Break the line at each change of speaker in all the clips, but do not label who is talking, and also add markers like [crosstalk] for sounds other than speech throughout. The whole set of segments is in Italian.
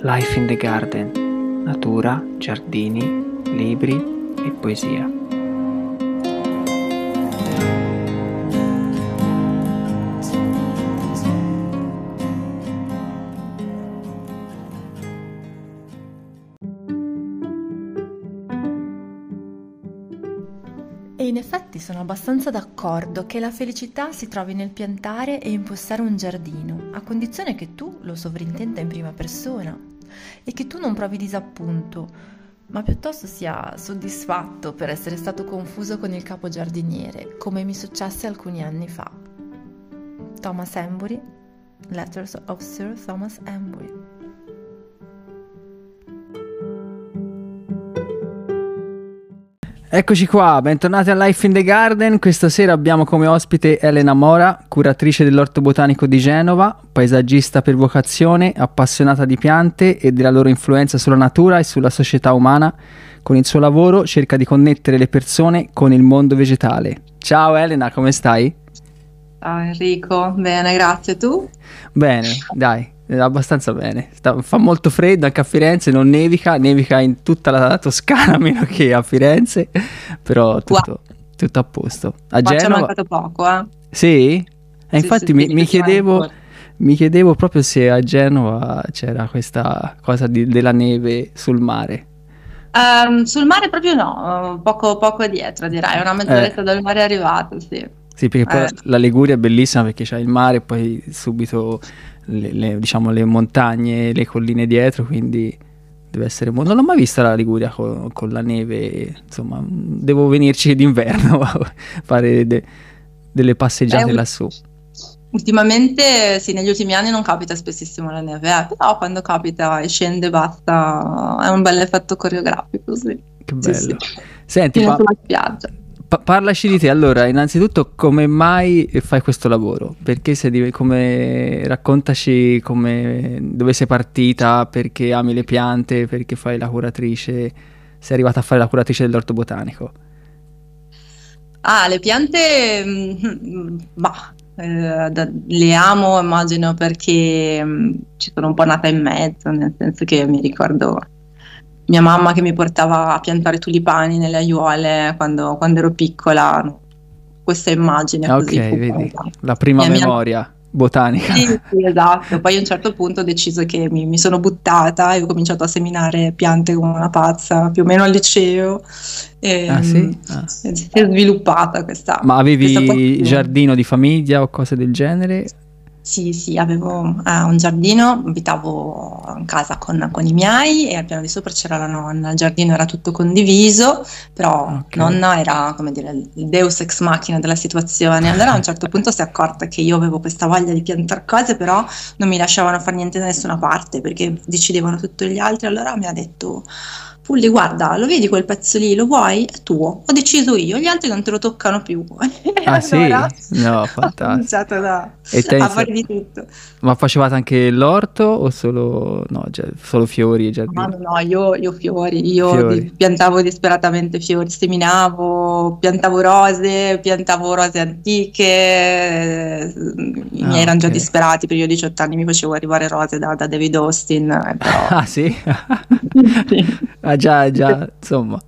Life in the Garden, natura, giardini, libri e poesia.
E in effetti sono abbastanza d'accordo che la felicità si trovi nel piantare e impostare un giardino, condizione che tu lo sovrintenda in prima persona e che tu non provi disappunto, ma piuttosto sia soddisfatto per essere stato confuso con il capo giardiniere, come mi successe alcuni anni fa. Thomas Embury, Letters of Sir Thomas Embury.
Eccoci qua, bentornati a Life in the Garden. Questa sera abbiamo come ospite Elena Mora, curatrice dell'Orto Botanico di Genova, paesaggista per vocazione, appassionata di piante e della loro influenza sulla natura e sulla società umana. Con il suo lavoro cerca di connettere le persone con il mondo vegetale. Ciao Elena, come stai?
Ciao Enrico, bene, grazie. Tu?
Bene, dai, abbastanza bene. Sta, fa molto freddo anche a Firenze, non nevica, nevica in tutta la Toscana [laughs] meno che a Firenze, però tutto, tutto a posto. A
Qua ci è
Genova...
mancato poco, eh?
Sì? E
Sì,
infatti
sì,
mi, mi chiedevo, mi chiedevo proprio se a Genova c'era questa cosa di- della neve sul mare.
Ehm, sul mare proprio no, poco, poco dietro direi, una mezz'oretta
Eh.
dal mare è arrivato, sì.
Sì, perché poi
Eh.
la Liguria è bellissima perché c'è il mare e poi subito le, le- diciamo, le montagne, le colline dietro, quindi deve essere molto... Non l'ho mai vista la Liguria con, con la neve, insomma, devo venirci d'inverno [laughs] a fare de- delle passeggiate
Eh,
lassù.
Ultimamente, sì, negli ultimi anni non capita spessissimo la neve, eh, però quando capita e scende basta, è un bel effetto coreografico, sì.
Che
Sì,
bello.
sì.
Senti,
Fino
pa-
sulla spiaggia.
Pa- parlaci di te, allora, innanzitutto come mai fai questo lavoro? Perché sei div- come raccontaci come dove sei partita, perché ami le piante, perché fai la curatrice, sei arrivata a fare la curatrice dell'orto botanico.
Ah, le piante, mm, bah, eh, da- le amo, immagino, perché mm, ci sono un po' nata in mezzo, nel senso che mi ricordo mia mamma che mi portava a piantare tulipani nelle aiuole quando, quando ero piccola, questa immagine
Ah, ok,
così.
vedi, la prima
Mia- mia-
memoria botanica.
Sì, sì, esatto. Poi a un certo punto ho deciso che mi, mi sono buttata e ho cominciato a seminare piante come una pazza, più o meno al liceo. E,
Ah, sì? Ah.
Si è sviluppata questa.
Ma avevi
questa
giardino di famiglia o cose del genere?
Sì, sì, avevo eh, un giardino, abitavo in casa con, con i miei e al piano di sopra c'era la nonna, il giardino era tutto condiviso, però
Ok.
nonna era, come dire, il deus ex machina della situazione. Allora a un certo [laughs] punto si è accorta che io avevo questa voglia di piantare cose, però non mi lasciavano fare niente da nessuna parte perché decidevano tutti gli altri. Allora mi ha detto, Pulli, guarda, lo vedi quel pezzo lì, lo vuoi? È tuo, ho deciso io, gli altri non te lo toccano più. [laughs]
Ah sì?
allora
No,
ho
fantastico.
da-
E te
a fare di tutto.
Ma facevate anche l'orto o solo, no, già- solo fiori e giardini?
No, no, no, io, io fiori, io
Fiori.
piantavo disperatamente fiori, seminavo, piantavo rose, piantavo rose antiche, eh, i
Ah,
miei erano già
ok.
disperati, perché io a 18 anni mi facevo arrivare rose da, da David Austin, eh, però [laughs]
Ah sì? [laughs]
sì.
Già, già, insomma.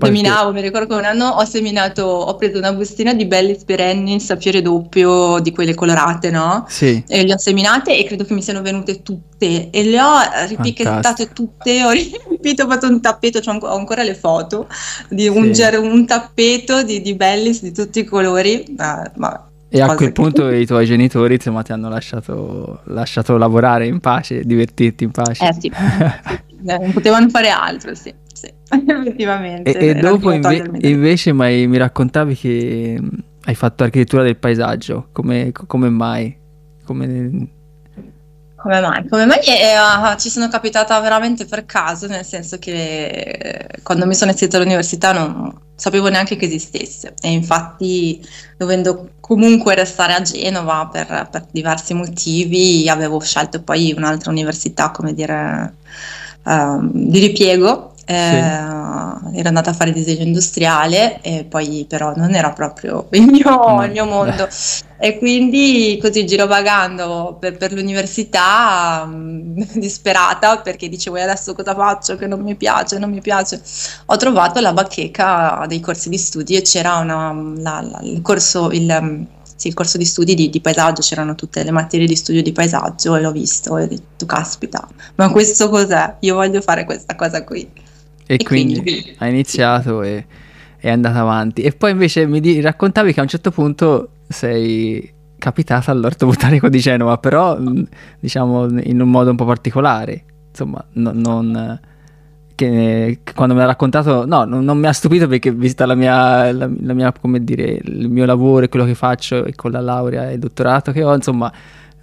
Seminavo, mi ricordo che un anno ho seminato, ho preso una bustina di Bellis perennis a fiore doppio, di quelle colorate, no?
Sì,
E le ho seminate e credo che mi siano venute tutte e le ho ripicchettate tutte, ho [laughs] riempito, ho fatto un tappeto, anco- ho ancora le foto di un,
Sì.
ger- un tappeto di, di bellis di tutti i colori. Ah, vabbè,
e a quel punto i tuoi genitori insomma ti hanno lasciato, lasciato lavorare in pace, divertirti in pace.
Eh sì, [laughs] eh, non potevano fare altro, sì, sì, [laughs] effettivamente.
E, e dopo inve- invece mi, mi raccontavi che mh, hai fatto architettura del paesaggio, come, come mai? Come...
Come mai? Come mai? Eh, ah, ci sono capitata veramente per caso, nel senso che eh, quando mi sono iscritta all'università non sapevo neanche che esistesse. E infatti dovendo comunque restare a Genova per, per diversi motivi avevo scelto poi un'altra università, come dire, ehm, di ripiego Eh, ero andata a fare disegno industriale e poi però non era proprio [laughs] il mio, no. il mio mondo. E quindi così girovagando per, per l'università, mh, [laughs] disperata perché dicevo adesso cosa faccio che non mi piace, non mi piace. Ho trovato la bacheca dei corsi di studi e c'era una, la, la, il corso, il, sì, il corso di studi di, di, paesaggio, c'erano tutte le materie di studio di paesaggio e l'ho visto e ho detto caspita, ma questo cos'è? Io voglio fare questa cosa qui.
E, e quindi, quindi hai iniziato e è andata avanti. E poi invece mi di- raccontavi che a un certo punto sei capitata all'orto botanico di Genova, però diciamo in un modo un po' particolare. Insomma, no, non che, che, quando me l'ha raccontato, no, non, non, mi ha stupito perché vista la mia, la, la mia, come dire, il mio lavoro e quello che faccio e con la laurea e il dottorato che ho, insomma,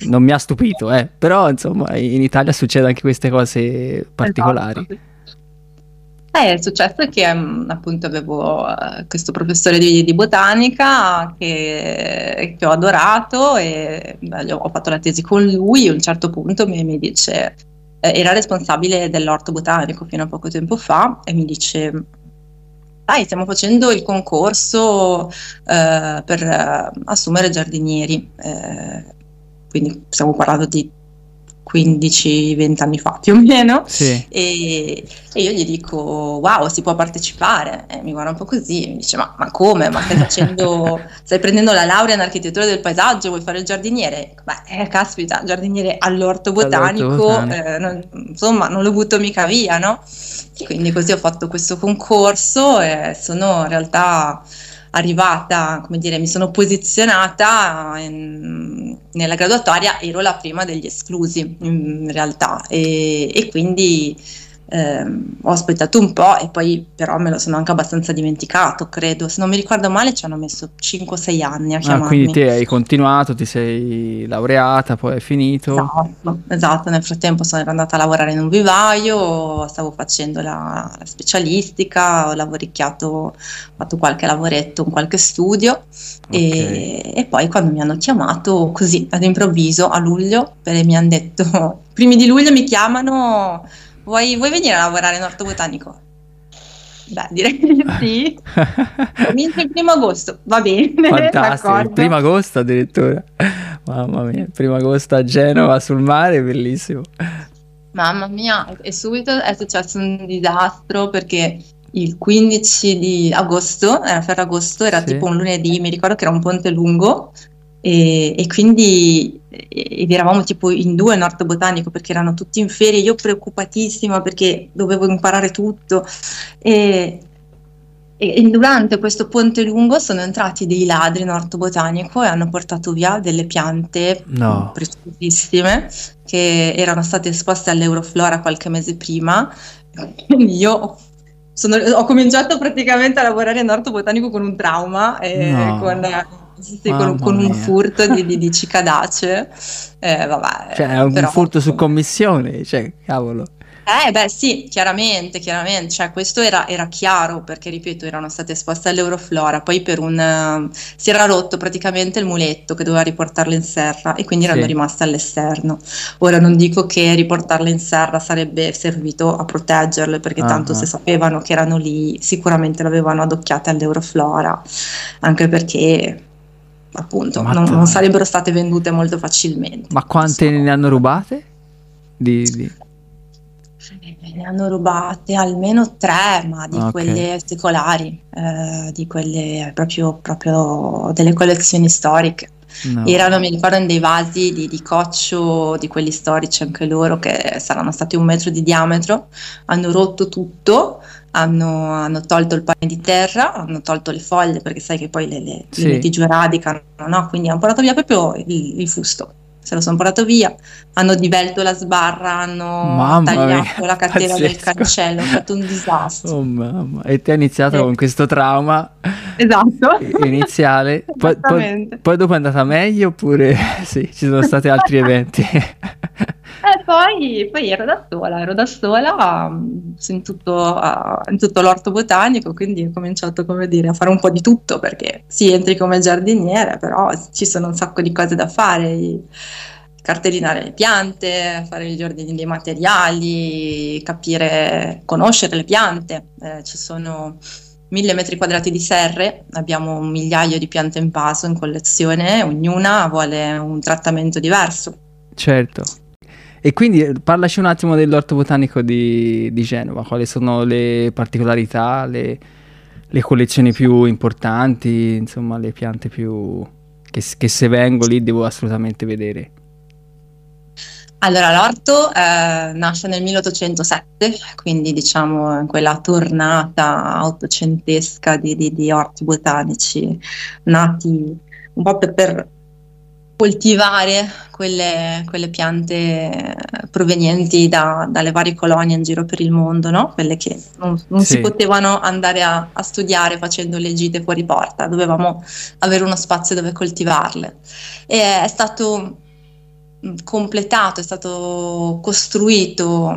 non mi ha stupito, eh. però insomma in Italia succedono anche queste cose particolari. Esatto.
Eh, è successo che um, appunto avevo uh, questo professore di, di botanica che, che, ho adorato e beh, ho fatto la tesi con lui. A un certo punto mi, mi dice: eh, Era responsabile dell'orto botanico fino a poco tempo fa e mi dice: Dai, stiamo facendo il concorso uh, per uh, assumere giardinieri. Eh, quindi stiamo parlando di 15-20 anni fa più o meno. Sì. e, e, io gli dico wow si può partecipare. E mi guarda un po' così e mi dice ma, ma come? Ma stai facendo [laughs] stai prendendo la laurea in architettura del paesaggio vuoi fare il giardiniere? Beh eh, caspita giardiniere all'orto botanico, all'orto botanico. Eh, non, insomma non lo butto mica via no? E quindi così ho fatto questo concorso e sono in realtà arrivata, come dire, mi sono posizionata in, nella graduatoria, ero la prima degli esclusi in realtà. E, e quindi eh, ho aspettato un po' e poi però me lo sono anche abbastanza dimenticato, credo. Se non mi ricordo male ci hanno messo 5-6 anni a chiamarmi.
Ah, quindi te hai continuato, ti sei laureata, poi hai finito.
Esatto, esatto. nel frattempo sono andata a lavorare in un vivaio, stavo facendo la, la specialistica, ho lavoricchiato, ho fatto qualche lavoretto in qualche studio okay. e, e, poi quando mi hanno chiamato così ad improvviso a luglio, mi hanno detto, [laughs] primi di luglio mi chiamano Vuoi, vuoi venire a lavorare in orto botanico? Beh, direi di sì. [laughs] Comincia il primo agosto, va bene.
Fantastico, il primo agosto addirittura. Mamma mia, il primo agosto a Genova sul mare, bellissimo.
Mamma mia, e subito è successo un disastro perché il 15 di agosto, era Ferragosto, era sì. tipo un lunedì, mi ricordo che era un ponte lungo e, e quindi ed eravamo tipo in due in orto botanico perché erano tutti in ferie, io preoccupatissima perché dovevo imparare tutto e, e, durante questo ponte lungo sono entrati dei ladri in orto botanico e hanno portato via delle piante no. preziosissime che erano state esposte all'Euroflora qualche mese prima. Quindi io sono, ho cominciato praticamente a lavorare in orto botanico con un trauma no. con sì, sì, con, con, un furto di, di, di [laughs] cicadacee. Eh, vabbè,
cioè, è un però... furto su commissione, cioè, cavolo.
Eh, beh, sì, chiaramente, chiaramente, cioè, questo era, era, chiaro perché, ripeto, erano state esposte all'Euroflora, poi per un... Uh, si era rotto praticamente il muletto che doveva riportarle in serra e quindi erano sì. rimaste all'esterno. Ora non dico che riportarle in serra sarebbe servito a proteggerle perché uh-huh. tanto se sapevano che erano lì sicuramente l'avevano adocchiate all'Euroflora, anche perché appunto non, non, sarebbero state vendute molto facilmente.
Ma quante ne hanno rubate? Di, di...
Ne hanno rubate almeno tre, ma di okay. quelle secolari, eh, di quelle proprio, proprio delle collezioni storiche. No. Erano, mi ricordo, in dei vasi di, di, coccio, di quelli storici anche loro, che saranno stati un metro di diametro, hanno rotto tutto, hanno, hanno, tolto il pane di terra, hanno tolto le foglie perché sai che poi le, le, sì. le metti giù radicano, no? quindi hanno portato via proprio il, il fusto se lo sono portato via, hanno divelto la sbarra, hanno mamma tagliato mia, la catena del cancello, è stato un disastro.
Oh, mamma. E ti hai iniziato eh. con questo trauma
esatto.
iniziale, poi, poi, poi, dopo è andata meglio oppure [laughs] sì, ci sono stati altri eventi? [laughs]
E poi, poi, ero da sola, ero da sola um, in, tutto, in, tutto, l'orto botanico, quindi ho cominciato come dire, a fare un po' di tutto perché sì, entri come giardiniere, però ci sono un sacco di cose da fare. cartellinare le piante, fare gli ordini dei materiali, capire, conoscere le piante. Eh, ci sono mille metri quadrati di serre, abbiamo un migliaio di piante in vaso in collezione, ognuna vuole un trattamento diverso.
Certo. E quindi eh, parlaci un attimo dell'orto botanico di, di Genova, quali sono le particolarità, le, le, collezioni più importanti, insomma le piante più che, che se vengo lì devo assolutamente vedere.
Allora, l'orto eh, nasce nel 1807, quindi diciamo in quella tornata ottocentesca di, di, di, orti botanici nati un po' per, per coltivare quelle, quelle, piante provenienti da, dalle varie colonie in giro per il mondo, no? quelle che non, non sì. si potevano andare a, a, studiare facendo le gite fuori porta, dovevamo avere uno spazio dove coltivarle. E è stato completato, è stato costruito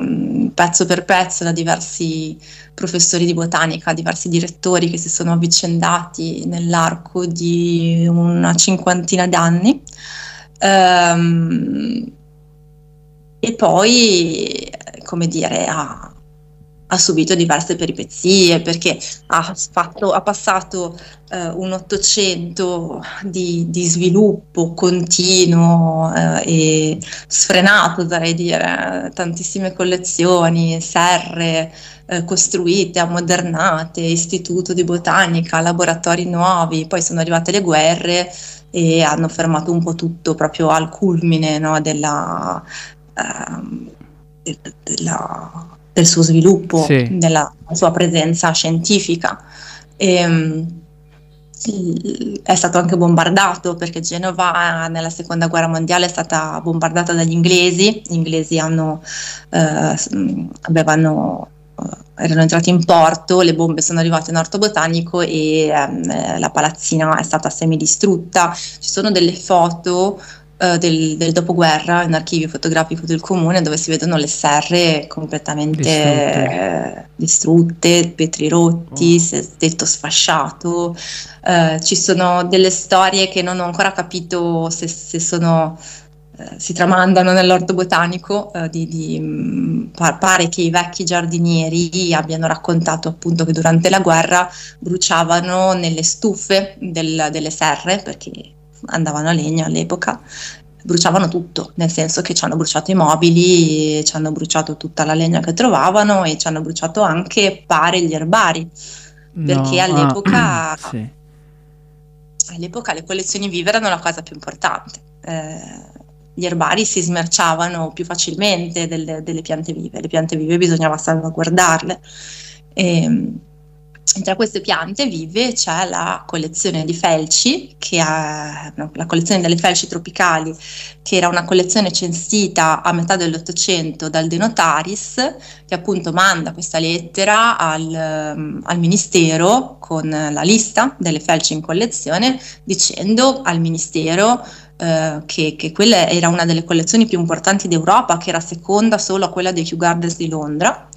pezzo per pezzo da diversi professori di botanica, diversi direttori che si sono avvicendati nell'arco di una cinquantina d'anni. Um, e poi, come dire, ha, ha subito diverse peripezie perché ha, fatto, ha passato eh, un Ottocento di, di, sviluppo continuo eh, e sfrenato, oserei dire, tantissime collezioni, serre eh, costruite, ammodernate, istituto di botanica, laboratori nuovi, poi sono arrivate le guerre e hanno fermato un po' tutto proprio al culmine no, della, ehm, della del suo sviluppo, sì. della sua presenza scientifica. E, ehm, è stato anche bombardato perché Genova nella seconda guerra mondiale è stata bombardata dagli inglesi, gli inglesi hanno, eh, avevano, eh, erano entrati in porto, le bombe sono arrivate in Orto Botanico e ehm, la palazzina è stata semidistrutta. Ci sono delle foto eh, del, del, dopoguerra in archivio fotografico del comune dove si vedono le serre completamente distrutte, eh, distrutte vetri rotti, oh. tetto sfasciato. Eh, ci sono delle storie che non ho ancora capito se, se sono eh, si tramandano nell'orto botanico, eh, di, di, mm, pare che i vecchi giardinieri abbiano raccontato appunto che durante la guerra bruciavano nelle stufe del, delle serre, perché andavano a legna all'epoca, bruciavano tutto, nel senso che ci hanno bruciato i mobili, ci hanno bruciato tutta la legna che trovavano e ci hanno bruciato anche pare gli erbari, perché no, all'epoca, ah, [clears throat] sì. all'epoca le collezioni vive erano la cosa più importante. Eh, gli erbari si smerciavano più facilmente delle, delle, piante vive, le piante vive bisognava salvaguardarle. E, ehm, tra queste piante vive c'è la collezione di felci, che è no, la collezione delle felci tropicali, che era una collezione censita a metà dell'Ottocento dal De Notaris, che appunto manda questa lettera al, um, al Ministero con la lista delle felci in collezione, dicendo al Ministero Uh, che, che, quella era una delle collezioni più importanti d'Europa, che era seconda solo a quella dei Kew Gardens di Londra,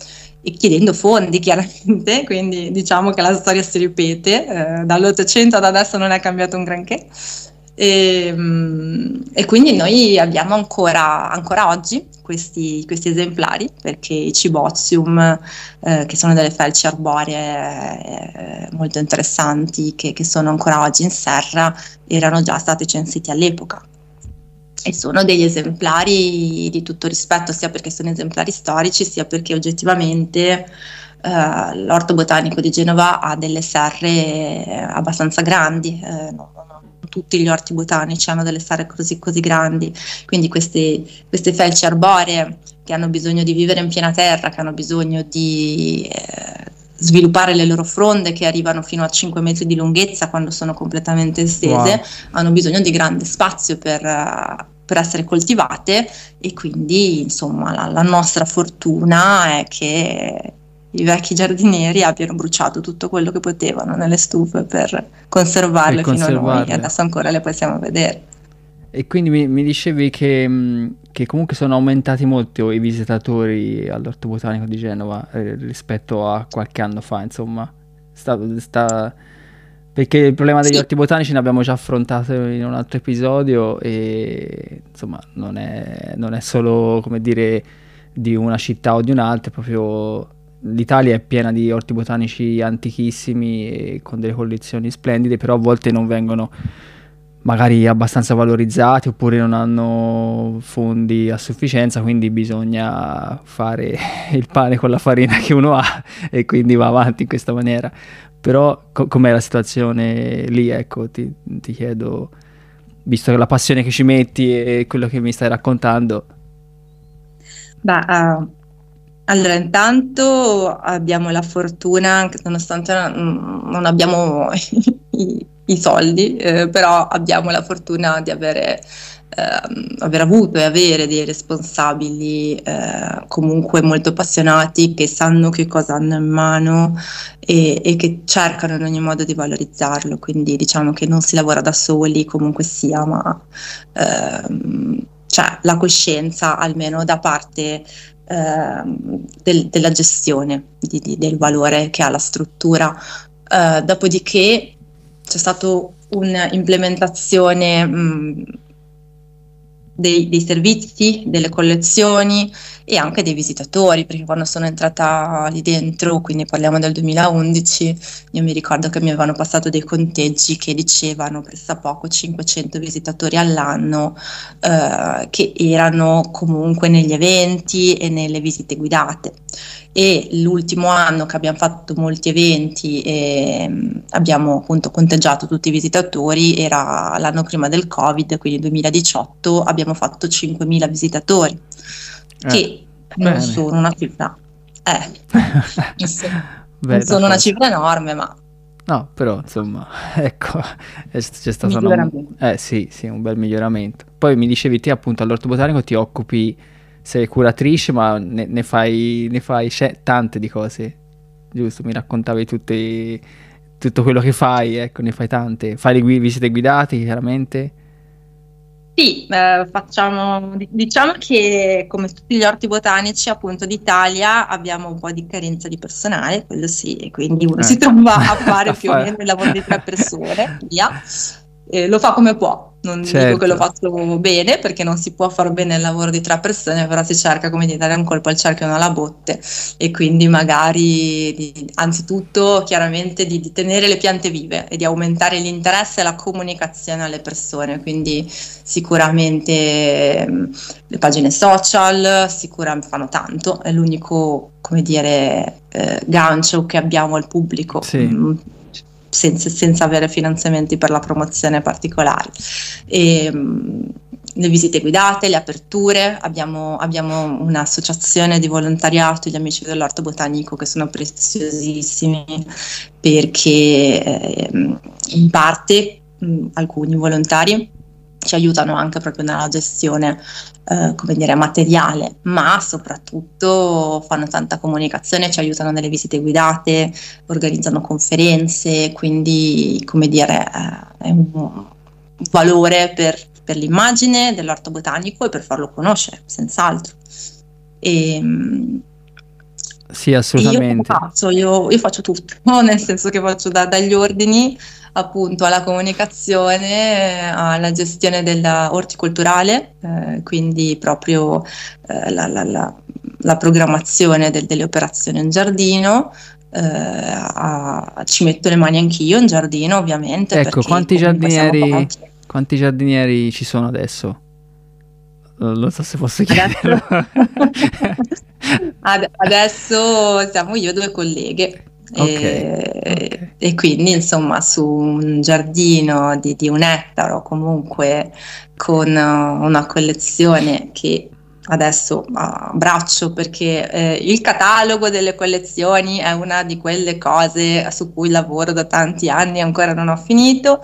e chiedendo fondi chiaramente, [laughs] quindi diciamo che la storia si ripete, eh, dall'Ottocento ad adesso non è cambiato un granché. E, mm, e quindi noi abbiamo ancora, ancora oggi questi, questi, esemplari perché i cibozium, eh, che sono delle felci arboree eh, molto interessanti, che, che sono ancora oggi in serra, erano già stati censiti all'epoca e sono degli esemplari di tutto rispetto, sia perché sono esemplari storici, sia perché oggettivamente eh, l'orto botanico di Genova ha delle serre abbastanza grandi. Eh, no, no, tutti gli orti botanici hanno delle serre così, così grandi, quindi queste, queste, felci arboree che hanno bisogno di vivere in piena terra, che hanno bisogno di eh, sviluppare le loro fronde che arrivano fino a 5 metri di lunghezza quando sono completamente estese, wow. hanno bisogno di grande spazio per, per essere coltivate e quindi insomma la, la nostra fortuna è che i vecchi giardinieri abbiano bruciato tutto quello che potevano nelle stufe per conservarle, per fino a noi e adesso ancora le possiamo vedere.
E quindi mi, mi dicevi che, mm, che, comunque sono aumentati molto i visitatori all'Orto Botanico di Genova eh, rispetto a qualche anno fa, insomma. Sta, sta, Perché il problema degli
Sì.
orti botanici ne abbiamo già affrontato in un altro episodio e insomma non è, non è solo come dire di una città o di un'altra, proprio l'Italia è piena di orti botanici antichissimi con delle collezioni splendide, però a volte non vengono magari abbastanza valorizzati oppure non hanno fondi a sufficienza, quindi bisogna fare [laughs] il pane con la farina che uno ha e quindi va avanti in questa maniera. Però co- com'è la situazione lì? Ecco, ti, ti chiedo, visto la passione che ci metti e quello che mi stai raccontando,
Beh, eh, allora, intanto abbiamo la fortuna, nonostante non, abbiamo [laughs] i, i soldi, eh, però abbiamo la fortuna di avere, ehm, aver avuto e avere dei responsabili eh, comunque molto appassionati che sanno che cosa hanno in mano e, e che cercano in ogni modo di valorizzarlo. Quindi diciamo che non si lavora da soli comunque sia, ma ehm, c'è la coscienza almeno da parte ehm, del- della gestione di- di- del valore che ha la struttura. Eh, dopodiché c'è stata un'implementazione mh, dei, dei servizi, delle collezioni e anche dei visitatori, perché quando sono entrata lì dentro, quindi parliamo del 2011, io mi ricordo che mi avevano passato dei conteggi che dicevano pressappoco 500 visitatori all'anno eh, che erano comunque negli eventi e nelle visite guidate. E l'ultimo anno che abbiamo fatto molti eventi e mh, abbiamo appunto conteggiato tutti i visitatori era l'anno prima del Covid, quindi 2018, abbiamo fatto 5.000 visitatori, che
Eh,
non sono una cifra, eh, [laughs]
Beh,
sono una cifra enorme, ma
No, però insomma, [laughs] ecco, c'è stato
Miglioramento.
Eh sì, sì, un bel miglioramento. Poi mi dicevi te appunto all'orto botanico ti occupi, sei curatrice, ma ne, ne fai, ne fai sce- tante di cose, giusto? Mi raccontavi tutte, tutto quello che fai, ecco, ne fai tante. Fai le gui- visite guidate, chiaramente.
Sì, eh, facciamo, di- diciamo che come tutti gli orti botanici appunto d'Italia abbiamo un po' di carenza di personale, quello sì, e quindi uno
Eh.
si trova a fare [laughs] più o meno il lavoro di tre persone, via. Eh, lo fa come può, non dico
Certo.
che lo faccio bene perché non si può far bene il lavoro di tre persone, però si cerca come di dare un colpo al cerchio e non alla botte e quindi magari di- anzitutto chiaramente di, di tenere le piante vive e di aumentare l'interesse e la comunicazione alle persone, quindi sicuramente ehm, le pagine social sicuramente fanno tanto, è l'unico come dire eh, gancio che abbiamo al pubblico.
Sì.
Mm, Senza, senza avere finanziamenti per la promozione particolari. E, mm, le visite guidate, le aperture, abbiamo, abbiamo un'associazione di volontariato, gli amici dell'orto botanico, che sono preziosissimi perché ehm, in parte mh, alcuni volontari ci aiutano anche proprio nella gestione, eh, come dire, materiale, ma soprattutto fanno tanta comunicazione, ci aiutano nelle visite guidate, organizzano conferenze, quindi, come dire, eh, è un valore per, per l'immagine dell'orto botanico e per farlo conoscere, senz'altro. E, mh,
Sì,
io
assolutamente.
faccio, io, io faccio tutto, [laughs] nel senso che faccio da- dagli ordini appunto alla comunicazione, eh, alla gestione dell'orticolturale, eh, quindi proprio eh, la, la- la- la programmazione del- delle operazioni in giardino. eh, a- ci metto le mani anch'io in giardino, ovviamente.
Ecco, quanti giardinieri, quanti giardinieri ci sono adesso? Non non so se posso chiederlo. [laughs]
Ad- adesso siamo io e due colleghe.
Ok,
E,
ok.
e quindi insomma su un giardino di, di un ettaro comunque con uh, una collezione che adesso abbraccio perché eh, il catalogo delle collezioni è una di quelle cose su cui lavoro da tanti anni e ancora non ho finito,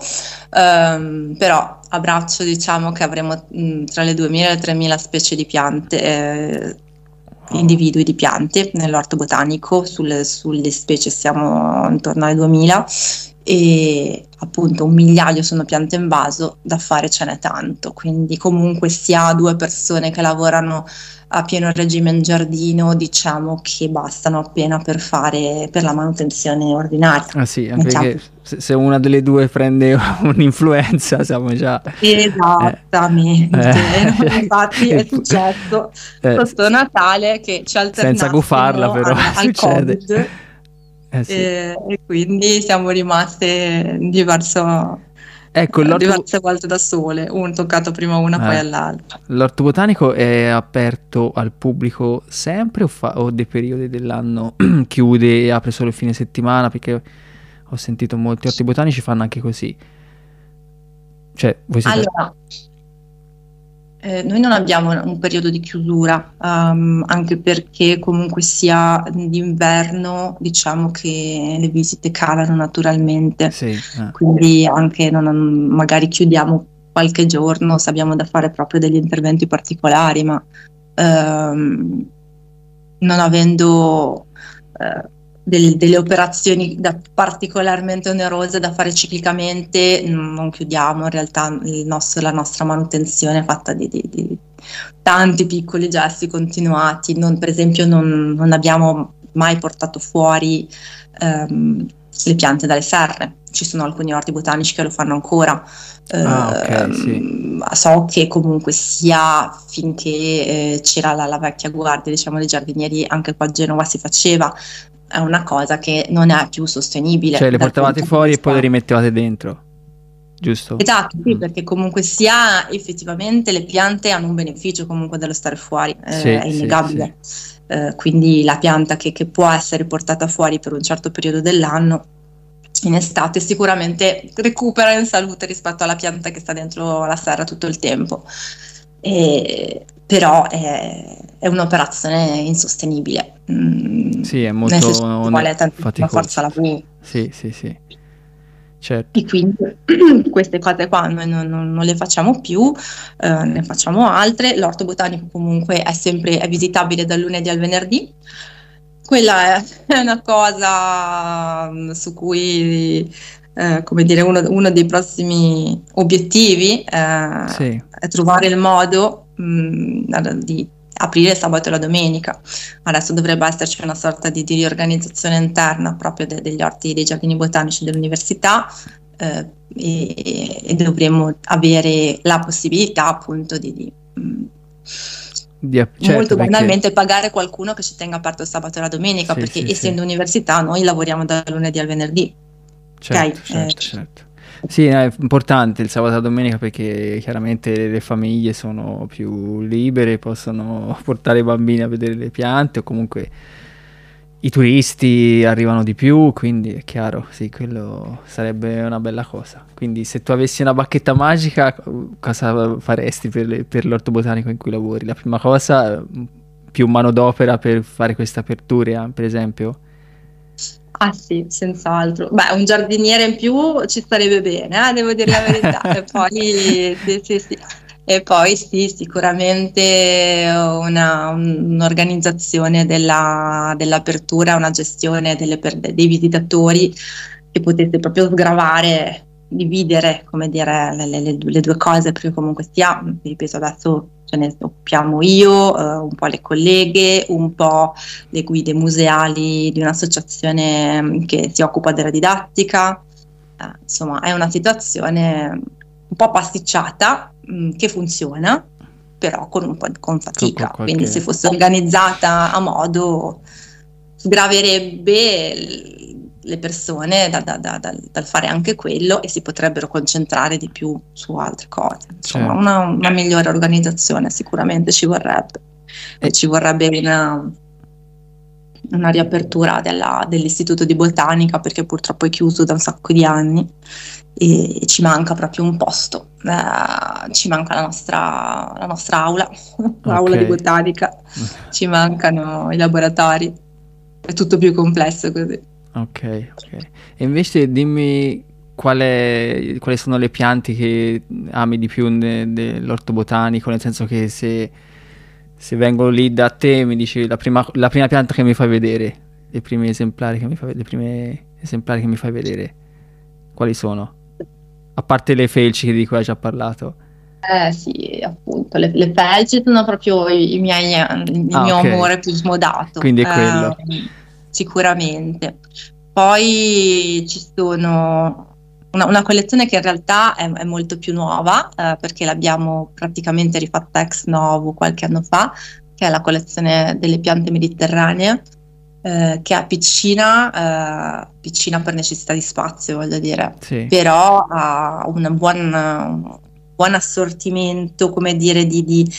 Ehm, però abbraccio diciamo che avremo mh, tra le 2.000 e le 3.000 specie di piante. eh, individui di piante nell'orto botanico, sulle, sulle specie siamo intorno alle 2000 e appunto un migliaio sono piante in vaso, da fare ce n'è tanto, quindi comunque si ha due persone che lavorano a pieno regime in giardino, diciamo che bastano appena per fare per la manutenzione ordinaria.
Ah sì, anche diciamo. perché se, una delle due prende [laughs] un'influenza siamo già...
Esattamente, eh. [laughs] infatti è successo eh. sotto Natale che ci alternassimo
Senza gufarla però, al, al succede.
Covid eh sì. e, e, quindi siamo rimaste diverso Ecco, diverse volte da sole, un toccato prima una, eh. poi all'altra.
L'orto botanico è aperto al pubblico sempre o, fa, o dei periodi dell'anno [clears throat] chiude e apre solo il fine settimana? Perché ho sentito molti orti botanici fanno anche così. Cioè, voi siete...
Allora, eh, noi non abbiamo un periodo di chiusura, um, anche perché comunque sia d'inverno diciamo che le visite calano naturalmente, sì, eh. quindi anche non, magari chiudiamo qualche giorno se abbiamo da fare proprio degli interventi particolari, ma um, non avendo... Uh, del, delle operazioni da, particolarmente onerose da fare ciclicamente, non chiudiamo in realtà nostro, la nostra manutenzione è fatta di, di, di, tanti piccoli gesti continuati, non, per esempio non, non, abbiamo mai portato fuori um, le piante dalle serre, ci sono alcuni orti botanici che lo fanno ancora. Ah, okay, sì. Ehm, so che comunque sia finché eh, c'era la, la, vecchia guardia diciamo dei giardinieri anche qua a Genova si faceva è una cosa che non è più sostenibile.
Cioè le portavate fuori e poi le rimettevate dentro, giusto?
Esatto, sì, mm. perché comunque sia effettivamente le piante hanno un beneficio comunque dello stare fuori, eh, sì, è innegabile. Sì, sì. Eh, quindi la pianta che, che può essere portata fuori per un certo periodo dell'anno in estate sicuramente recupera in salute rispetto alla pianta che sta dentro la serra tutto il tempo. E, però è, è, un'operazione insostenibile.
Mm, sì, è molto nel
vuole tantissima forza lavoro.
Sì, sì, sì. Certo.
E quindi [clears throat] queste cose qua noi non, non, non le facciamo più, eh, ne facciamo altre. L'orto botanico comunque è sempre è visitabile dal lunedì al venerdì. Quella è, [laughs] è una cosa mm, su cui eh, come dire, uno, uno, dei prossimi obiettivi eh, sì. è trovare il modo mh, mm, di aprire sabato e la domenica. Adesso dovrebbe esserci una sorta di, di riorganizzazione interna proprio de, degli orti dei giardini botanici dell'università eh, e, e, dovremmo avere la possibilità appunto di, di mm, di, certo, molto banalmente perché... pagare qualcuno che ci tenga aperto il sabato e la domenica sì, perché sì, essendo sì. università noi lavoriamo dal lunedì al venerdì
Certo, okay. certo, eh. certo. Sì, è importante il sabato e la domenica perché chiaramente le famiglie sono più libere, possono [laughs] portare i bambini a vedere le piante o comunque i turisti arrivano di più, quindi è chiaro, sì, quello sarebbe una bella cosa. Quindi se tu avessi una bacchetta magica, cosa faresti per, le, per l'orto botanico in cui lavori? La prima cosa, più manodopera per fare queste aperture, per esempio?
Ah sì, senz'altro. Beh, un giardiniere in più ci starebbe bene, eh, devo dire la verità. e, [laughs] poi, sì, sì, sì. e poi sì, sicuramente una, un'organizzazione della, dell'apertura, una gestione delle, dei visitatori che potesse proprio sgravare, dividere, come dire, le, le, le due cose, perché comunque sia, ripeto, adesso ce ne occupiamo io, eh, un po' le colleghe, un po' le guide museali di un'associazione mm, che si occupa della didattica. Eh, insomma, è una situazione un po' pasticciata mh, mm, che funziona, però con un po' con fatica. Con qualche... Quindi se fosse organizzata a modo sgraverebbe le persone da, da, da, dal fare anche quello e si potrebbero concentrare di più su altre cose. Insomma, certo. una, una, migliore organizzazione sicuramente ci vorrebbe. E ci vorrebbe una, una riapertura della, dell'istituto di botanica perché purtroppo è chiuso da un sacco di anni e ci manca proprio un posto, eh, ci manca la nostra, la nostra aula, [laughs] l'aula okay. di botanica, [laughs] ci mancano i laboratori, è tutto più complesso così.
Ok, ok. E invece dimmi quale, quali sono le piante che ami di più dell'orto botanico, nel senso che se, se, vengo lì da te mi dici la prima, la prima pianta che mi fai vedere, i primi esemplari che mi fai, le prime esemplari che mi fai vedere, quali sono? A parte le felci di cui hai già parlato.
Eh sì, appunto le, le felci sono proprio i, i miei, il
Ah,
mio
ok.
amore più smodato.
Quindi è quello.
eh, sicuramente. Poi ci sono una, una collezione che in realtà è, è molto più nuova, eh, perché l'abbiamo praticamente rifatta ex novo qualche anno fa, che è la collezione delle piante mediterranee, eh, che è piccina, eh, piccina per necessità di spazio, voglio dire
Sì.
però ha un buon, buon assortimento, come dire, di, di,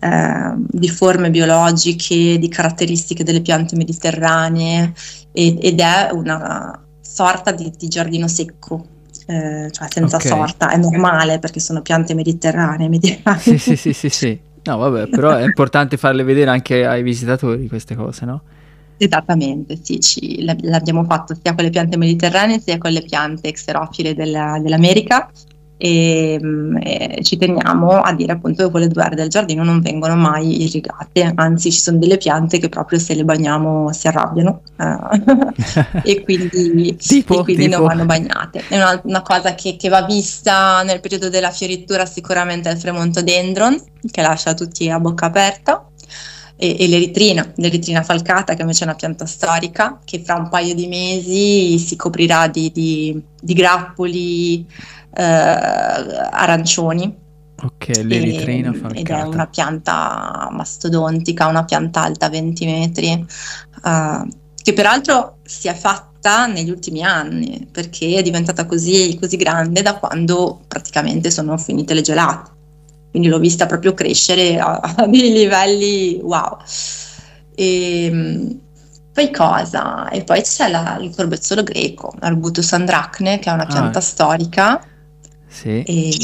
eh, di forme biologiche, di caratteristiche delle piante mediterranee e- ed è una sorta di, di giardino secco, eh, cioè senza
Ok.
sorta, è normale perché sono piante mediterranee. mediterranee.
Sì, sì, sì, sì, sì. No, vabbè, però è importante farle vedere anche ai visitatori queste cose, no?
Esattamente, sì, ci- l'ab- l'abbiamo fatto sia con le piante mediterranee sia con le piante xerofile della- dell'America e, mm, e ci teniamo a dire appunto che quelle due aree del giardino non vengono mai irrigate, anzi ci sono delle piante che proprio se le bagniamo si arrabbiano eh, [laughs] e quindi,
Tipo,
e quindi
tipo?
non vanno bagnate. È una, una cosa che, che va vista nel periodo della fioritura sicuramente è il fremontodendron che lascia tutti a bocca aperta e, e l'eritrina, l'eritrina falcata che invece è una pianta storica che fra un paio di mesi si coprirà di, di- di grappoli arancioni
Ok, l'eritrina
ed è
falcata.
una pianta mastodontica, una pianta alta 20 metri, eh, che peraltro si è fatta negli ultimi anni perché è diventata così, così grande da quando praticamente sono finite le gelate. Quindi l'ho vista proprio crescere a, [laughs] a dei livelli wow. E, poi cosa? E poi c'è la- il corbezzolo greco, Arbutus andracne, che è una
Ah.
pianta storica
Sì.
e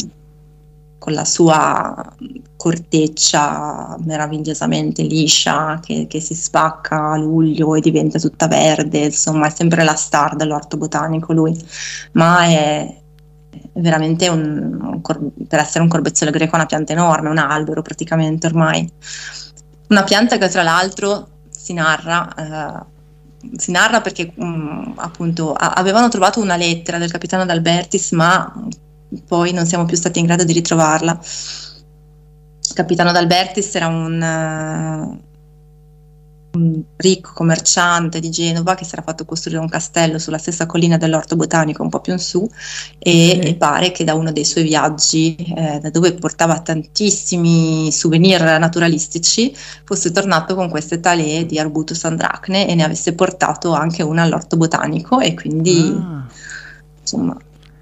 con la sua corteccia meravigliosamente liscia che, che si spacca a luglio e diventa tutta verde, insomma è sempre la star dell'orto botanico lui, ma è, veramente un, un cor- per essere un corbezzolo greco una pianta enorme, un albero praticamente ormai. Una pianta che tra l'altro si narra, eh, si narra perché mm, appunto a- avevano trovato una lettera del capitano d'Albertis, ma poi non siamo più stati in grado di ritrovarla. Capitano d'Albertis era un, eh, un ricco commerciante di Genova che si era fatto costruire un castello sulla stessa collina dell'Orto Botanico, un po' più in su, e,
Sì.
e pare che da uno dei suoi viaggi, eh, da dove portava tantissimi souvenir naturalistici, fosse tornato con queste talee di Arbutus andracne e ne avesse portato anche una all'Orto Botanico e quindi
Ah,
insomma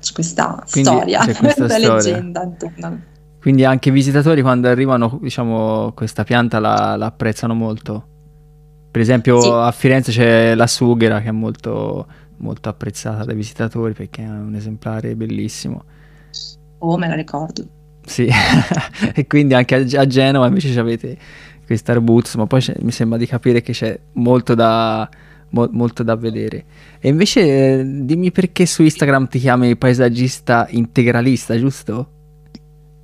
c'è questa
Quindi
storia,
c'è questa [laughs]
questa
storia.
leggenda intorno.
quindi anche i visitatori quando arrivano, diciamo, questa pianta la, la apprezzano molto. Per esempio
Sì.
a Firenze c'è la sughera che è molto, molto apprezzata dai visitatori perché è un esemplare bellissimo.
Oh, me la ricordo.
Sì, [laughs] e quindi anche a, a Genova invece avete questo arbuzzo, ma poi mi sembra di capire che c'è molto da, mo- molto da vedere. E invece eh, dimmi perché su Instagram ti chiami paesaggista integralista, giusto?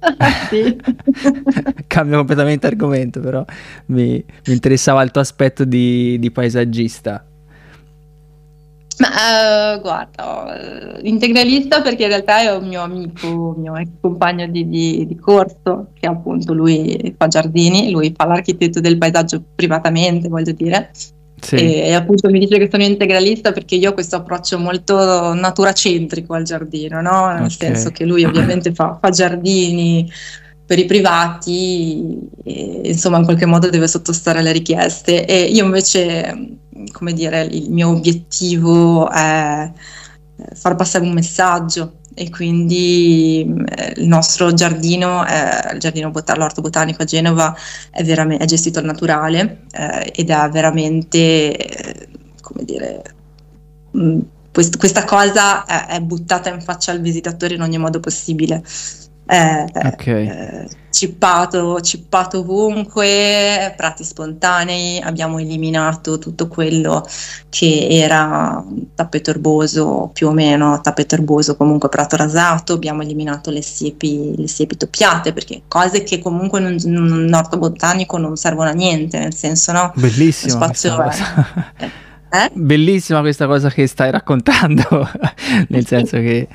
[laughs]
sì. [laughs]
Cambio completamente argomento, però mi, mi interessava il tuo aspetto di, di paesaggista.
Ma eh, guarda, eh, integralista perché in realtà è un mio amico, un mio ex compagno di, di- di corso, che appunto lui fa giardini, lui fa l'architetto del paesaggio privatamente, voglio dire,
Sì,
e, e appunto mi dice che sono integralista perché io ho questo approccio molto naturacentrico al giardino, no? Nel
Ok.
senso che lui ovviamente fa, fa giardini per i privati, e, insomma in qualche modo deve sottostare alle richieste e io invece, come dire, il mio obiettivo è far passare un messaggio e quindi eh, il nostro giardino, è, il giardino bota- l'orto botanico a Genova è, verame- è gestito al naturale eh, ed è veramente, eh, come dire, mh, quest- questa cosa è, è buttata in faccia al visitatore in ogni modo possibile. È, è,
Ok.
eh, cippato, cippato ovunque, prati spontanei, abbiamo eliminato tutto quello che era tappeto erboso più o meno, tappeto erboso comunque prato rasato, abbiamo eliminato le siepi, le siepi toppiate perché cose che comunque in un, orto botanico non servono a niente, nel senso no?
questa
spazio. Eh?
Bellissima questa cosa che stai raccontando, [laughs] nel senso che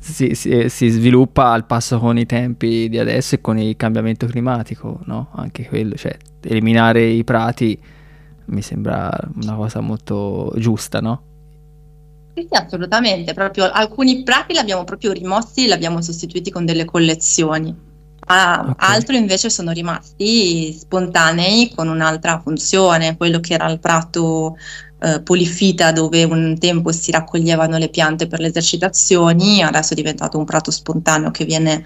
si, si, si, sviluppa al passo con i tempi di adesso e con il cambiamento climatico, no? Anche quello, cioè eliminare i prati mi sembra una cosa molto giusta, no?
Sì, sì, assolutamente. Proprio alcuni prati li abbiamo proprio rimossi, li abbiamo sostituiti con delle collezioni. Ah, okay. Altri invece sono rimasti spontanei con un'altra funzione, quello che era il prato eh, polifita dove un tempo si raccoglievano le piante per le esercitazioni, adesso è diventato un prato spontaneo che viene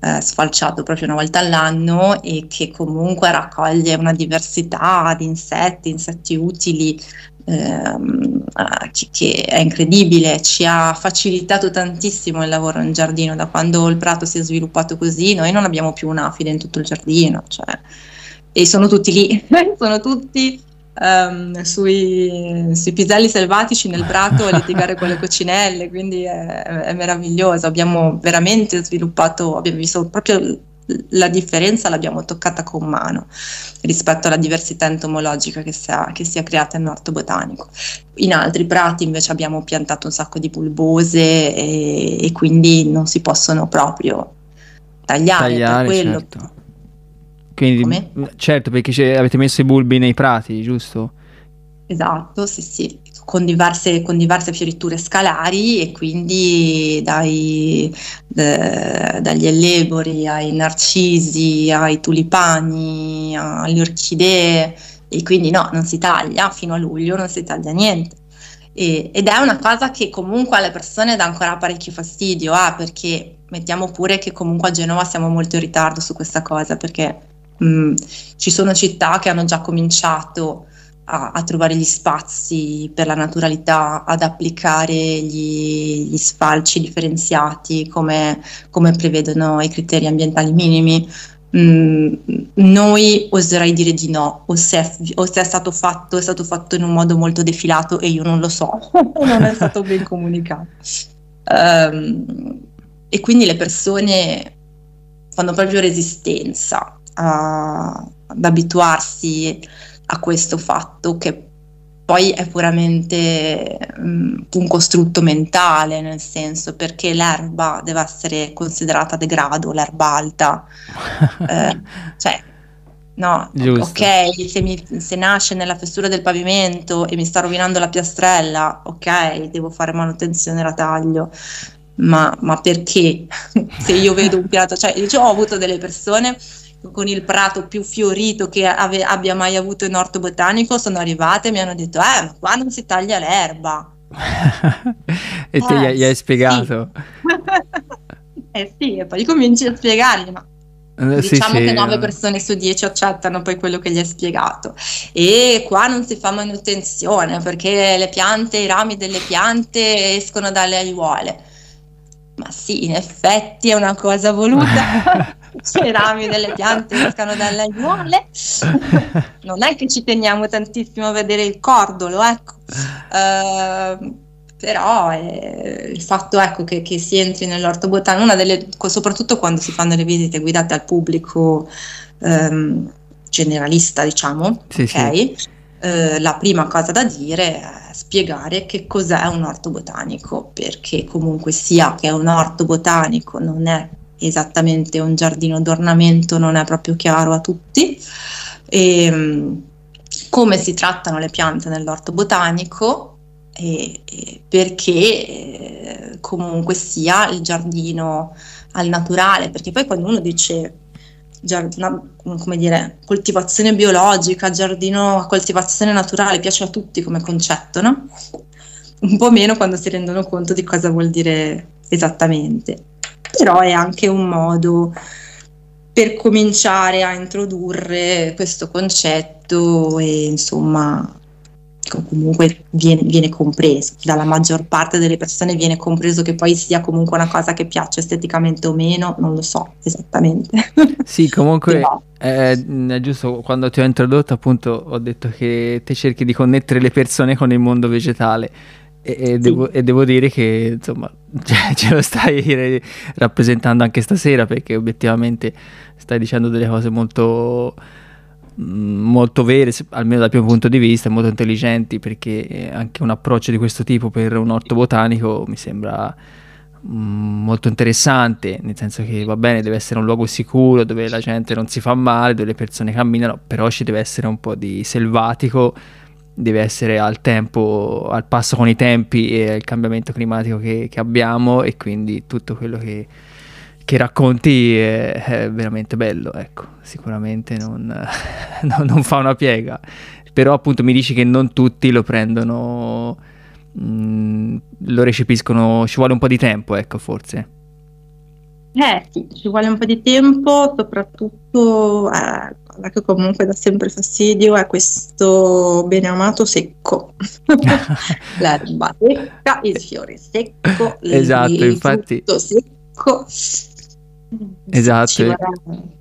eh, sfalciato proprio una volta all'anno e che comunque raccoglie una diversità di insetti, insetti utili, ehm, che è incredibile, ci ha facilitato tantissimo il lavoro in giardino, da quando il prato si è sviluppato così, noi non abbiamo più un'afide in tutto il giardino, cioè, e sono tutti lì, [laughs] sono tutti um, sui, sui, piselli selvatici nel prato a [laughs] litigare con le coccinelle, quindi è, è meraviglioso, abbiamo veramente sviluppato, abbiamo visto proprio la differenza l'abbiamo toccata con mano rispetto alla diversità entomologica che si, è, che si è creata nell'orto botanico. In altri prati invece abbiamo piantato un sacco di bulbose e, e quindi non si possono proprio tagliare.
tagliare certo. Quindi, Come? certo, perché avete messo i bulbi nei prati, giusto?
Esatto, sì, sì, con diverse, con diverse fioriture scalari e quindi dai, de, dagli ellebori ai narcisi, ai tulipani, alle orchidee e quindi no, non si taglia, fino a luglio non si taglia niente. E, ed è una cosa che comunque alle persone dà ancora parecchio fastidio, ah, perché mettiamo pure che comunque a Genova siamo molto in ritardo su questa cosa, perché mh, mm, ci sono città che hanno già cominciato a, a, trovare gli spazi per la naturalità, ad applicare gli, gli sfalci differenziati come, come, prevedono i criteri ambientali minimi. Mm, noi oserei dire di no, o se, è, o se, è, stato fatto, è stato fatto in un modo molto defilato e io non lo so, [laughs] non è stato ben comunicato. Um, e quindi le persone fanno proprio resistenza a, ad abituarsi a questo fatto che poi è puramente um, un costrutto mentale, nel senso perché l'erba deve essere considerata degrado, l'erba alta. [laughs] eh, cioè, no, Giusto. ok, se, mi, se, nasce nella fessura del pavimento e mi sta rovinando la piastrella, ok, devo fare manutenzione, la taglio. Ma, ma perché? [laughs] se io vedo un piatto, cioè, io ho avuto delle persone con il prato più fiorito che ave, abbia mai avuto in orto botanico sono arrivate e mi hanno detto eh ma qua non si taglia l'erba. [laughs]
E eh, te gli, gli hai spiegato?
Sì. [laughs] eh sì e poi cominci a spiegargli ma eh, diciamo sì, che 9 persone su 10 accettano poi quello che gli hai spiegato. E qua non si fa manutenzione perché le piante, i rami delle piante escono dalle aiuole. Ma sì, in effetti è una cosa voluta [laughs] i rami delle piante escano dalle aiuole. [laughs] non è che ci teniamo tantissimo a vedere il cordolo, ecco. Uh, però è il fatto ecco, che, che, si entri nell'orto botanico, una delle, soprattutto quando si fanno le visite guidate al pubblico um, generalista, diciamo, sì, okay? sì. Uh, la prima cosa da dire è spiegare che cos'è un orto botanico, perché comunque sia che un orto botanico non è esattamente un giardino d'ornamento, non è proprio chiaro a tutti. E, ehm, come si trattano le piante nell'orto botanico e, e perché eh, comunque sia il giardino al naturale, perché poi quando uno dice giardino, come dire, coltivazione biologica, giardino a coltivazione naturale, piace a tutti come concetto, no? Un po' meno quando si rendono conto di cosa vuol dire esattamente. Però è anche un modo per cominciare a introdurre questo concetto e insomma comunque viene, viene, compreso, dalla maggior parte delle persone viene compreso che poi sia comunque una cosa che piace esteticamente o meno, non lo so esattamente.
Sì, comunque [laughs] no. è, è, giusto, quando ti ho introdotto appunto ho detto che te cerchi di connettere le persone con il mondo vegetale. E, e, sì. devo, e devo, dire che insomma [laughs] cioè, ce lo stai rappresentando anche stasera perché obiettivamente stai dicendo delle cose molto Mm, molto vere, almeno dal mio punto di vista, molto intelligenti, perché anche un approccio di questo tipo per un orto botanico mi sembra mm, molto interessante, nel senso che va bene, deve essere un luogo sicuro dove la gente non si fa male, dove le persone camminano, però ci deve essere un po' di selvatico, deve essere al tempo, al passo con i tempi e il cambiamento climatico che, che abbiamo e quindi tutto quello che, che racconti è, è, veramente bello, ecco, sicuramente non, [laughs] non, non fa una piega, però appunto mi dici che non tutti lo prendono mh, lo recepiscono, ci vuole un po' di tempo, ecco, forse.
Eh sì, ci vuole un po' di tempo, soprattutto eh, quella che comunque dà sempre fastidio è questo bene amato secco. [laughs] L'erba secca, il fiore secco,
esatto, il infatti...
secco.
Esatto,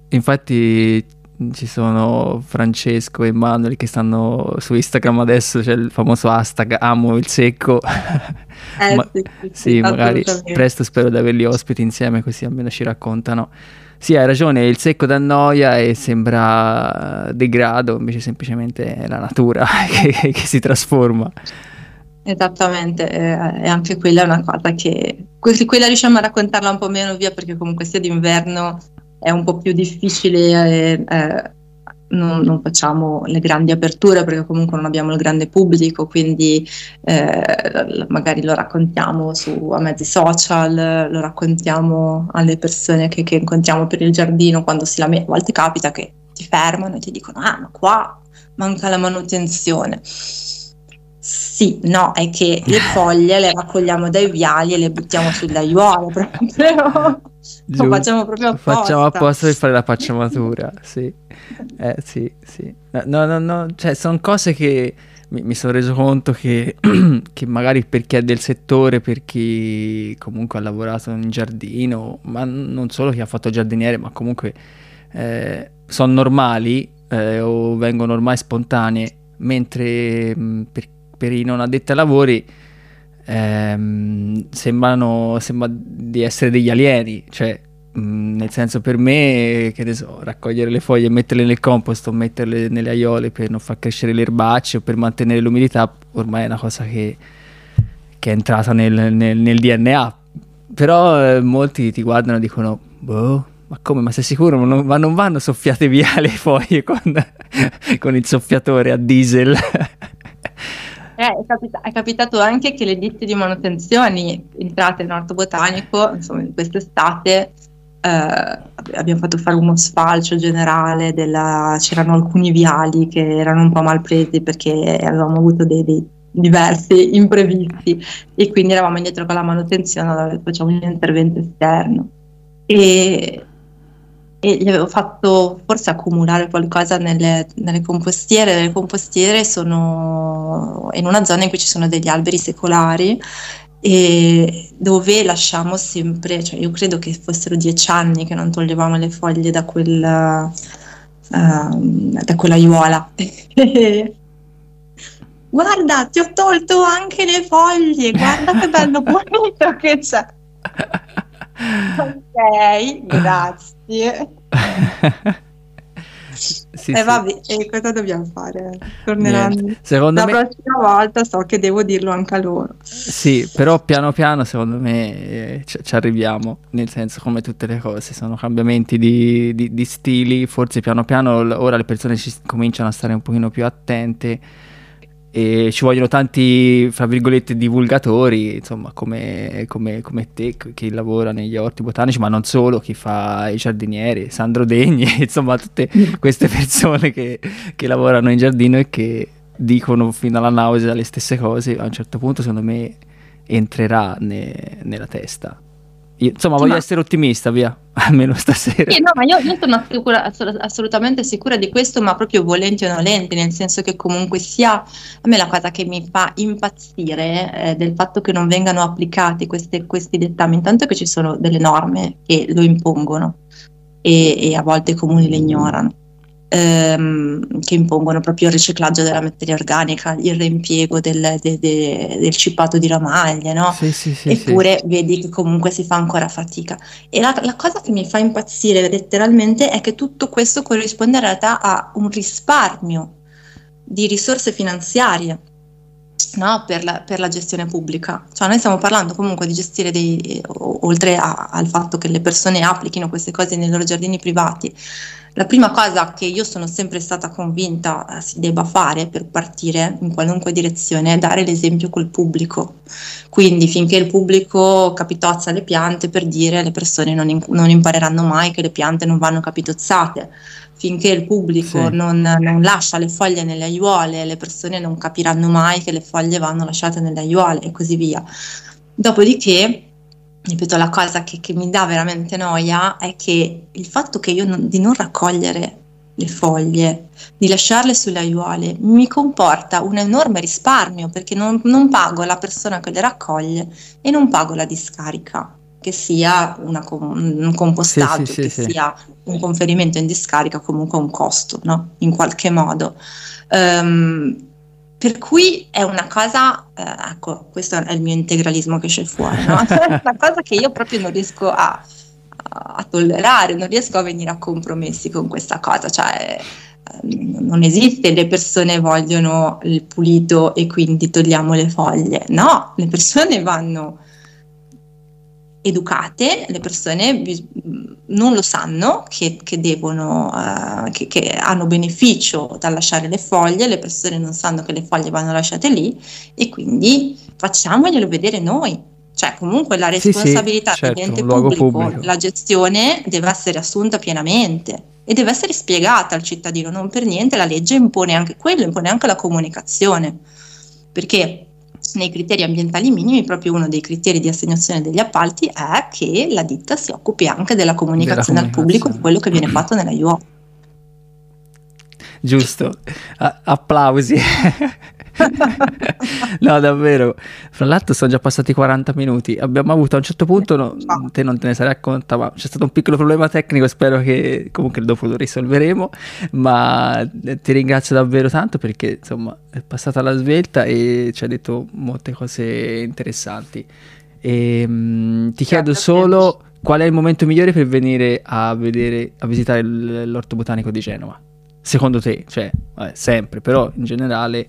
infatti ci sono Francesco e Manuel che stanno su Instagram adesso, c'è il famoso hashtag amo il secco.
Eh, [laughs] Ma, sì,
sì, sì magari presto spero di averli ospiti insieme così almeno ci raccontano. Sì, hai ragione, il secco dà noia e sembra degrado, invece semplicemente è la natura [laughs] che, che si trasforma.
Esattamente, e anche quella è una cosa che quella riusciamo a raccontarla un po' meno via perché comunque sia d'inverno è un po' più difficile, eh, eh, non, non, facciamo le grandi aperture perché comunque non abbiamo il grande pubblico, quindi eh, magari lo raccontiamo su, a mezzi social, lo raccontiamo alle persone che, che incontriamo per il giardino quando si lamentano, a volte capita che ti fermano e ti dicono ah ma qua manca la manutenzione. Sì, no, è che le foglie le raccogliamo dai viali e le buttiamo sull'aiuolo proprio. [laughs] Lo facciamo proprio apposta.
Facciamo apposta per fare la pacciamatura, sì. [laughs] Eh, sì, sì. No, no, no, cioè sono cose che mi, mi sono reso conto che, [clears throat] che, magari per chi è del settore, per chi comunque ha lavorato in giardino, ma non solo chi ha fatto giardiniere, ma comunque eh, sono normali eh, o vengono ormai spontanee, mentre mh, per, per i non addetti ai lavori ehm, sembrano sembra di essere degli alieni, cioè mh, mm, nel senso per me, che ne so, raccogliere le foglie e metterle nel compost o metterle nelle aiole per non far crescere le erbacce o per mantenere l'umidità, ormai è una cosa che, che è entrata nel, nel, nel DNA. Però eh, molti ti guardano e dicono, boh, ma come, ma sei sicuro? Ma non, ma non vanno soffiate via le foglie con, [laughs] con il soffiatore a diesel? [laughs]
Eh, è, capita- è, capitato anche che le ditte di manutenzione entrate nell'orto botanico, insomma, in quest'estate eh, abbiamo fatto fare uno sfalcio generale, della... c'erano alcuni viali che erano un po' mal presi perché avevamo avuto dei, dei diversi imprevisti e quindi eravamo indietro con la manutenzione, allora facciamo un intervento esterno. E, e gli avevo fatto forse accumulare qualcosa nelle, nelle compostiere. Le compostiere sono in una zona in cui ci sono degli alberi secolari e dove lasciamo sempre, cioè io credo che fossero dieci anni che non toglievamo le foglie da, quel, uh, da quell'aiuola. [laughs] guarda, ti ho tolto anche le foglie, guarda che bello pulito che c'è. Ok, grazie. [laughs] sì, e eh, vabbè, e cosa dobbiamo fare? Torneranno.
Secondo
La
me...
prossima volta so che devo dirlo anche a loro.
Sì, però piano piano secondo me eh, ci, ci, arriviamo, nel senso come tutte le cose, sono cambiamenti di, di, di stili, forse piano piano ora le persone ci cominciano a stare un pochino più attente e ci vogliono tanti, fra virgolette, divulgatori, insomma, come, come, come, te, chi lavora negli orti botanici, ma non solo, chi fa i giardinieri, Sandro Degni, [laughs] insomma, tutte queste persone che, che lavorano in giardino e che dicono fino alla nausea le stesse cose, a un certo punto, secondo me, entrerà ne, nella testa. Io, insomma, voglio ma... essere ottimista, via, [laughs] almeno stasera.
Sì, no, ma io, io sono sicura, assolutamente sicura di questo, ma proprio volenti o nolenti, nel senso che comunque sia a me la cosa che mi fa impazzire è del fatto che non vengano applicati queste, questi dettami, intanto che ci sono delle norme che lo impongono e, e a volte i comuni le ignorano ehm, che impongono proprio il riciclaggio della materia organica, il reimpiego del, de, de, del cippato di ramaglie, no?
Sì, sì, sì,
Eppure vedi che comunque si fa ancora fatica. E la, la cosa che mi fa impazzire letteralmente è che tutto questo corrisponde in realtà a un risparmio di risorse finanziarie no, per, la, per, la, gestione pubblica. Cioè noi stiamo parlando comunque di gestire dei, oltre a, al fatto che le persone applichino queste cose nei loro giardini privati, la prima cosa che io sono sempre stata convinta eh, si debba fare per partire in qualunque direzione è dare l'esempio col pubblico. Quindi finché il pubblico capitozza le piante, per dire le persone non, in, non impareranno mai che le piante non vanno capitozzate finché il pubblico sì. non, non, lascia le foglie nelle aiuole, le persone non capiranno mai che le foglie vanno lasciate nelle aiuole e così via. Dopodiché, ripeto, la cosa che, che mi dà veramente noia è che il fatto che io non, di non raccogliere le foglie, di lasciarle sulle aiuole, mi comporta un enorme risparmio perché non, non pago la persona che le raccoglie e non pago la discarica che sia una, un compostaggio, sì, sì, che sì, sia un conferimento in discarica, comunque un costo, no? in qualche modo. Um, per cui è una cosa, eh, ecco, questo è il mio integralismo che c'è fuori, no? [laughs] è una cosa che io proprio non riesco a, a, tollerare, non riesco a venire a compromessi con questa cosa, cioè ehm, non esiste le persone vogliono il pulito e quindi togliamo le foglie, no, le persone vanno educate, le persone non lo sanno che, che devono, uh, che, che, hanno beneficio dal lasciare le foglie, le persone non sanno che le foglie vanno lasciate lì e quindi facciamoglielo vedere noi. Cioè comunque la responsabilità sì, sì, certo, dell'ente pubblico, pubblico, la gestione deve essere assunta pienamente e deve essere spiegata al cittadino, non per niente la legge impone anche quello, impone anche la comunicazione, perché nei criteri ambientali minimi, proprio uno dei criteri di assegnazione degli appalti è che la ditta si occupi anche della comunicazione, della comunicazione. al pubblico di quello che viene fatto nella UO.
Giusto, applausi. [laughs] [laughs] no, davvero. Fra l'altro sono già passati 40 minuti. Abbiamo avuto a un certo punto, no, te non te ne sarai acconta, ma c'è stato un piccolo problema tecnico, spero che comunque dopo lo risolveremo. Ma ti ringrazio davvero tanto perché insomma è passata la svelta e ci ha detto molte cose interessanti. E, mh, mm, ti chiedo solo qual è il momento migliore per venire a vedere, a visitare l'orto botanico di Genova? Secondo te, cioè, vabbè, sempre, però in generale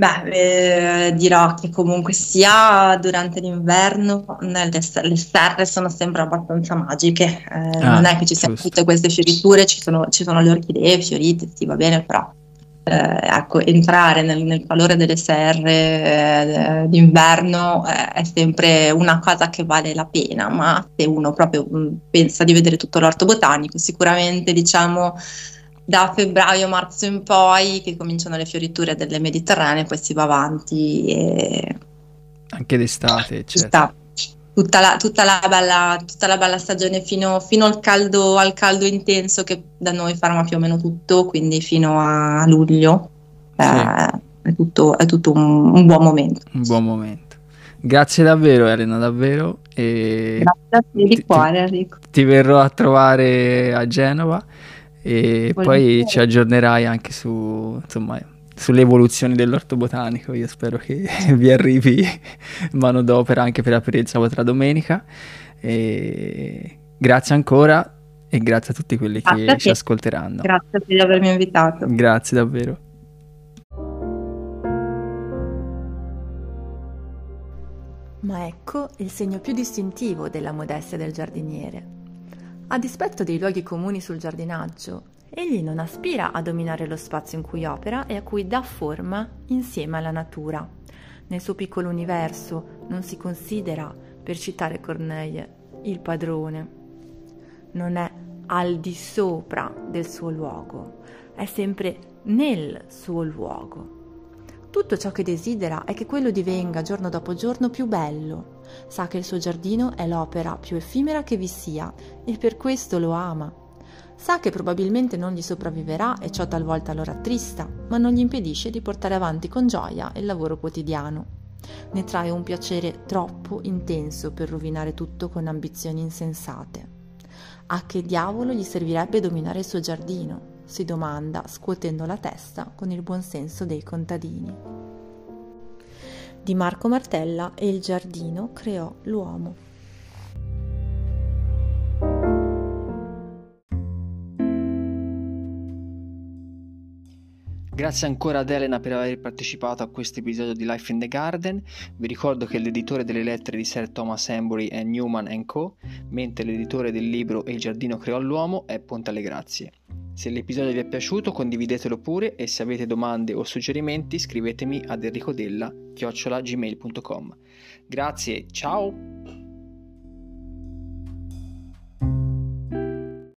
Beh, eh, dirò che comunque sia durante l'inverno le, le serre sono sempre abbastanza magiche, eh, ah, non è che ci siano giusto. tutte queste fioriture, ci sono, ci sono, le orchidee fiorite, sì va bene, però eh, ecco, entrare nel, nel, calore delle serre eh, d'inverno eh, è sempre una cosa che vale la pena, ma se uno proprio mm, pensa di vedere tutto l'orto botanico, sicuramente diciamo da febbraio-marzo in poi che cominciano le fioriture delle mediterranee, poi si va avanti. E...
Anche d'estate, eccetera.
Tutta la, tutta la, bella, tutta la bella, stagione fino, fino al, caldo, al, caldo, intenso che da noi farà più o meno tutto, quindi fino a luglio. Sì. Eh, è, tutto, è tutto un, un, buon momento.
Un buon momento. Grazie davvero Elena, davvero. E
Grazie a te di cuore Enrico.
Ti verrò a trovare a Genova e poi ci aggiornerai anche su, insomma, sulle evoluzioni dell'orto botanico. Io spero che [laughs] vi arrivi manodopera anche per aprire il sabato domenica. E grazie ancora e grazie a tutti quelli grazie che ci ascolteranno.
Grazie per avermi invitato.
Grazie davvero.
Ma ecco il segno più distintivo della modestia del giardiniere a dispetto dei luoghi comuni sul giardinaggio, egli non aspira a dominare lo spazio in cui opera e a cui dà forma insieme alla natura. Nel suo piccolo universo non si considera, per citare Corneille, il padrone. Non è al di sopra del suo luogo, è sempre nel suo luogo. Tutto ciò che desidera è che quello divenga giorno dopo giorno più bello. Sa che il suo giardino è l'opera più effimera che vi sia e per questo lo ama. Sa che probabilmente non gli sopravviverà e ciò talvolta lo rattrista, ma non gli impedisce di portare avanti con gioia il lavoro quotidiano. Ne trae un piacere troppo intenso per rovinare tutto con ambizioni insensate. A che diavolo gli servirebbe dominare il suo giardino? si domanda, scuotendo la testa con il buonsenso dei contadini. Di Marco Martella e il giardino creò l'uomo.
Grazie ancora ad Elena per aver partecipato a questo episodio di Life in the Garden. Vi ricordo che l'editore delle lettere di Sir Thomas Embury è Newman Co., mentre l'editore del libro il giardino creò l'uomo è Ponte alle Grazie. Se l'episodio vi è piaciuto condividetelo pure e se avete domande o suggerimenti scrivetemi ad enricodella.gmail.com Grazie, ciao!